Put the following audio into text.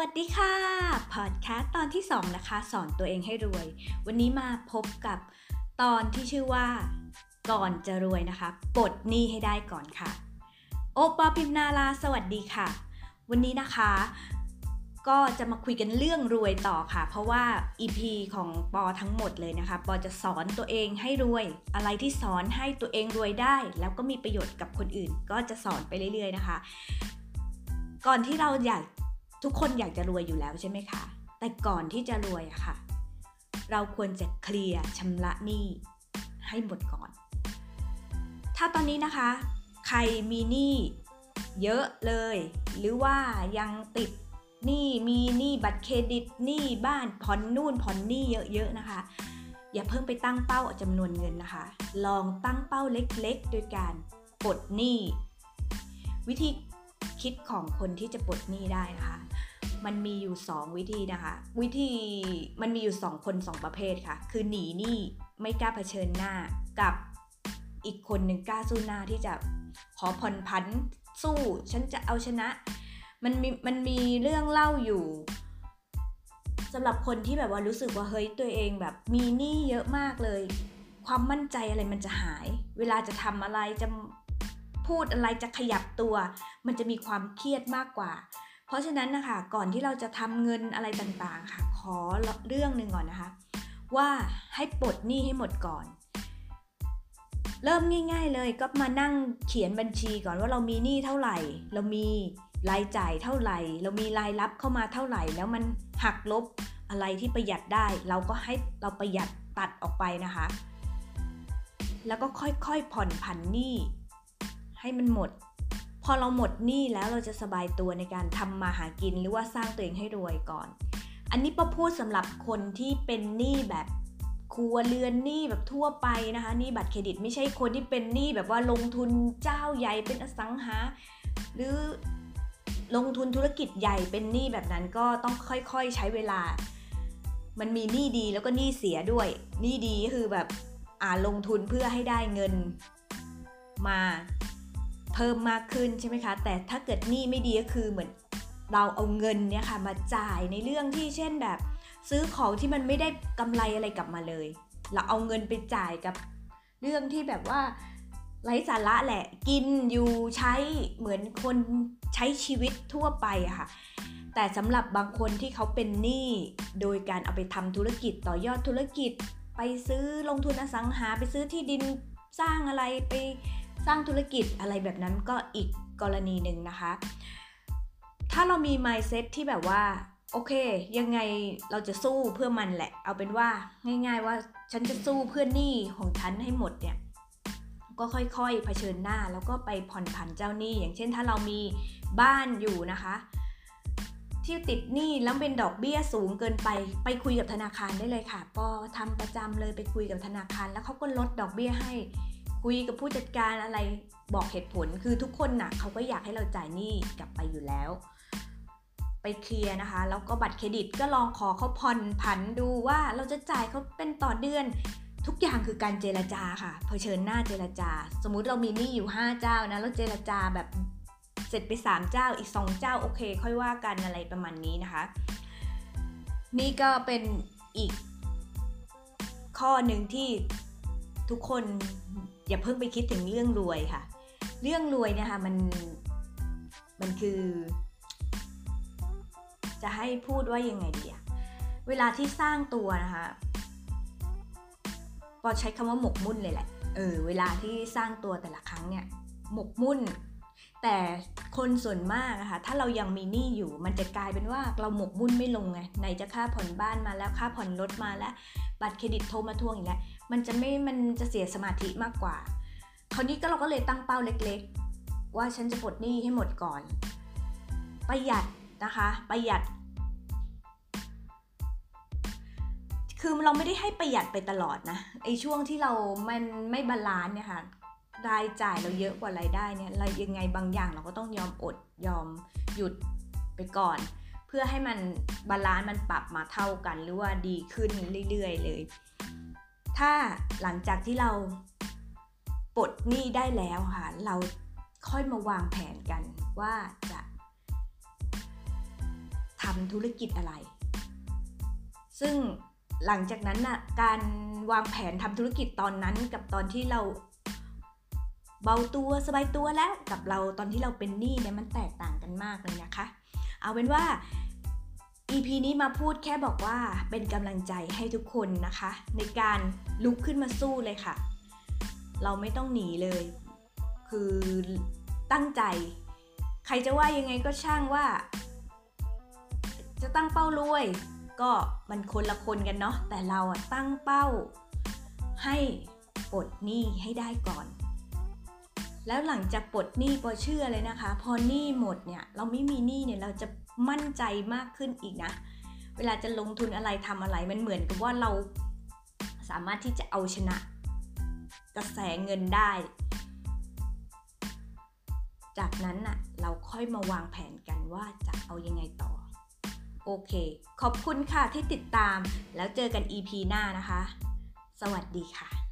วัสดีค่ะพอดแคสต์ตอนที่ 2 นะคะ สอนตัวเองให้รวย วันนี้มาพบกับตอนที่ชื่อว่า ก่อนจะรวยนะคะปลดหนี้ให้ได้ก่อนค่ะ โอปอพิมนาลาสวัสดีค่ะ วันนี้นะคะ ก็จะมาคุยกันเรื่องรวยต่อค่ะ เพราะว่า EP ของปอทั้งหมดเลยนะคะ ปอจะสอนตัวเองให้รวย อะไรที่สอนให้ตัวเองรวยได้ แล้วก็มีประโยชน์กับคนอื่น ก็จะสอนไปเรื่อยๆนะคะ ก่อนที่เราอยาก ทุกคนอยากจะรวยอยู่แล้วใช่ไหมคะ แต่ก่อนที่จะรวยอะค่ะ เราควรจะเคลียร์ชำระหนี้ให้หมดก่อน ถ้าตอนนี้นะคะ ใครมีหนี้เยอะเลย หรือว่ายังติดหนี้มีหนี้บัตรเครดิตหนี้บ้านผ่อนนู่นผ่อนนี่เยอะๆนะคะ อย่าเพิ่งไปตั้งเป้าจำนวนเงินนะคะ ลองตั้งเป้าเล็กๆ โดยการปลดหนี้วิธี คิดของคนที่จะปลดหนี้ได้นะคะ มันมีอยู่ 2 วิธีนะคะ วิธีมันมีอยู่ 2 คน 2 ประเภทค่ะ คือหนีหนี้ไม่กล้าเผชิญหน้ากับอีกคนหนึ่งกล้าสู้หน้าที่จะขอผ่อนผันสู้ ฉันจะเอาชนะ มันมีมันมีเรื่องเล่าอยู่สำหรับคนที่แบบว่ารู้สึกว่าเฮ้ยตัวเองแบบมีหนี้เยอะมากเลย ความมั่นใจอะไรมันจะหาย เวลาจะทำอะไรจะพูดอะไรจะขยับตัว มันจะมีความเครียดมากกว่า เพราะฉะนั้นนะคะก่อนที่เราจะทำเงินอะไรต่างๆค่ะขอเรื่องหนึ่งก่อนนะคะ ว่าให้ปลดหนี้ให้หมดก่อน เริ่มง่าย ๆเลยก็มานั่งเขียนบัญชีก่อนว่าเรามีหนี้เท่าไหร่ เรามีรายจ่ายเท่าไหร่ เรามีรายรับเข้ามาเท่าไหร่ แล้วมันหักลบอะไรที่ประหยัดได้ เราก็ให้เราประหยัดตัดออกไปนะคะ แล้วก็ค่อยๆผ่อนผันหนี้ให้มันหมด อเราหมดหนี้แล้วเราจะสบายตัวในการทำมาหากินหรือว่าสร้างตัวเองให้รวยก่อน อันนี้ประพูดสำหรับคนที่เป็นหนี้แบบครัวเรือนหนี้แบบทั่วไปนะคะหนี้บัตรเครดิตไม่ใช่คนที่เป็นหนี้แบบว่าลงทุนเจ้าใหญ่เป็นอสังหา หรือลงทุนธุรกิจใหญ่เป็นหนี้แบบนั้นก็ต้องค่อยๆใช้เวลา มันมีหนี้ดีแล้วก็หนี้เสียด้วยหนี้ดีคือแบบอ่าลงทุนเพื่อให้ได้เงินมา เพิ่มมากขึ้นใช่ไหมคะ แต่ถ้าเกิดหนี้ไม่ดีก็คือเหมือนเราเอาเงินเนี่ยค่ะมาจ่ายในเรื่องที่เช่นแบบ ซื้อของที่มันไม่ได้กำไรอะไรกลับมาเลย เราเอาเงินไปจ่ายกับเรื่องที่แบบว่าไร้สาระแหละ กินอยู่ใช้เหมือนคนใช้ชีวิตทั่วไปอะค่ะ แต่สำหรับบางคนที่เขาเป็นหนี้โดยการเอาไปทำธุรกิจต่อยอดธุรกิจ ไปซื้อลงทุนอสังหาไปซื้อที่ดินสร้างอะไรไป สร้างธุรกิจอะไรแบบนั้นก็อีกกรณีหนึ่งนะคะ ถ้าเรามี mindset ที่แบบว่า โอเค ยังไงเราจะสู้เพื่อมันแหละ เอาเป็นว่าง่าย ๆ ว่าฉันจะสู้เพื่อหนี้ของฉันให้หมดเนี่ยก็ค่อยๆเผชิญหน้าแล้วก็ไปผ่อนผันเจ้าหนี้ อย่างเช่นถ้าเรามีบ้านอยู่นะคะ ที่ติดหนี้แล้วเป็นดอกเบี้ยสูงเกินไป ไปคุยกับธนาคารได้เลยค่ะปอทำประจำเลยไปคุยกับธนาคาร แล้วเขาก็ลดดอกเบี้ยให้ คุยกับผู้จัดการอะไรบอกเหตุผลคือทุกคนนะ่ะเขาก็อยากให้เราจ่ายหนี้กลับไปอยู่แล้ว ไปเคลียร์นะคะ แล้วก็บัตรเครดิตก็ลองขอเขาผ่อนผันดูว่าเราจะจ่ายเขาเป็นต่อเดือน ทุกอย่างคือการเจรจาค่ะเผชิญหน้าเจรจา สมมุติเรามีหนี้อยู่ 5 เจ้านะแล้วเจรจาแบบเสร็จไป 3 เจ้าอีก 2 เจ้าโอเค ค่อยว่ากันอะไรประมาณนี้นะคะ นี่ก็เป็นอีกข้อหนึ่งที่ทุกคน อย่าเพิ่งไปคิดถึงเรื่องรวยค่ะ เรื่องรวยเนี่ยค่ะมันมันคือ จะให้พูดว่ายังไงดีอะเวลาที่สร้างตัวนะคะพอใช้คำว่าหมกมุ่นเลยแหละ เออ เวลาที่สร้างตัวแต่ละครั้งเนี่ย หมกมุ่น แต่คนส่วนมากนะคะ ถ้าเรายังมีหนี้อยู่ มันจะกลายเป็นว่าเราหมกมุ่นไม่ลงไง ไหนจะค่าผ่อนบ้านมาแล้ว ค่าผ่อนรถมาแล้ว บัตรเครดิตโทรมาทวงอีกแล้ว มันจะไม่มันจะเสียสมาธิมากกว่า คราวนี้ก็เราก็เลยตั้งเป้าเล็กๆ ว่าฉันจะปลดหนี้ให้หมดก่อน ประหยัดนะคะประหยัด คือเราไม่ได้ให้ประหยัดไปตลอดนะไอช่วงที่เรามันไม่ balance เนี่ยค่ะรายจ่ายเราเยอะกว่ารายได้เนี่ยเรายังไงบางอย่างเราก็ต้องยอมอดยอมหยุดไปก่อน เพื่อให้มันบาลานซ์มันปรับมาเท่ากันหรือว่าดีขึ้นเรื่อยๆเลย ถ้าหลังจากที่เราปลดหนี้ได้แล้วค่ะ เราค่อยมาวางแผนกันว่าจะทำธุรกิจอะไร ซึ่งหลังจากนั้นน่ะ การวางแผนทำธุรกิจตอนนั้นกับตอนที่เราเบาตัวสบายตัวแล้วกับเราตอนที่เราเป็นหนี้เนี่ยมันแตกต่างกันมากเลยนะคะ เอาเป็นว่า EP นี้มาพูดแค่บอกว่าเป็นกำลังใจให้ทุกคนนะคะ ในการลุกขึ้นมาสู้เลยค่ะ เราไม่ต้องหนีเลย คือตั้งใจ ใครจะว่ายังไงก็ช่างว่า จะตั้งเป้ารวย ก็มันคนละคนกันเนาะแต่เราอะตั้งเป้า ให้ปลดหนี้ให้ได้ก่อน แล้วหลังจากปลดหนี้ปอเชื่อเลยนะคะ พอหนี้หมดเนี่ยเราไม่มีหนี้เนี่ยเราจะ มั่นใจมากขึ้นอีกนะ เวลาจะลงทุนอะไรทำอะไรมันเหมือนกับว่าเราสามารถที่จะเอาชนะ กระแสเงินได้ จากนั้นน่ะเราค่อยมาวางแผนกันว่าจะเอายังไงต่อ โอเค ขอบคุณค่ะที่ติดตามแล้วเจอกัน EP หน้านะคะ สวัสดีค่ะ